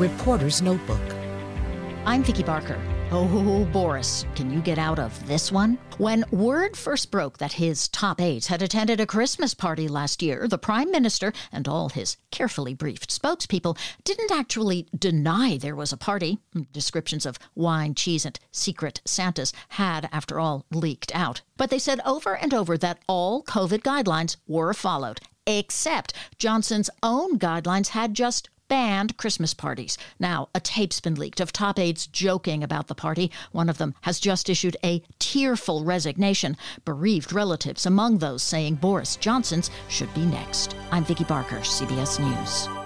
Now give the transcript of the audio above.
Reporter's Notebook. I'm Vicki Barker. Oh, Boris, can you get out of this one? When word first broke that his top aides had attended a Christmas party last year, the Prime Minister and all his carefully briefed spokespeople didn't actually deny there was a party. Descriptions of wine, cheese, and secret Santas had, after all, leaked out. But they said over and over that all COVID guidelines were followed, except Johnson's own guidelines had just banned Christmas parties. Now, a tape's been leaked of top aides joking about the party. One of them has just issued a tearful resignation, bereaved relatives among those saying Boris Johnson's should be next. I'm Vicki Barker, CBS News.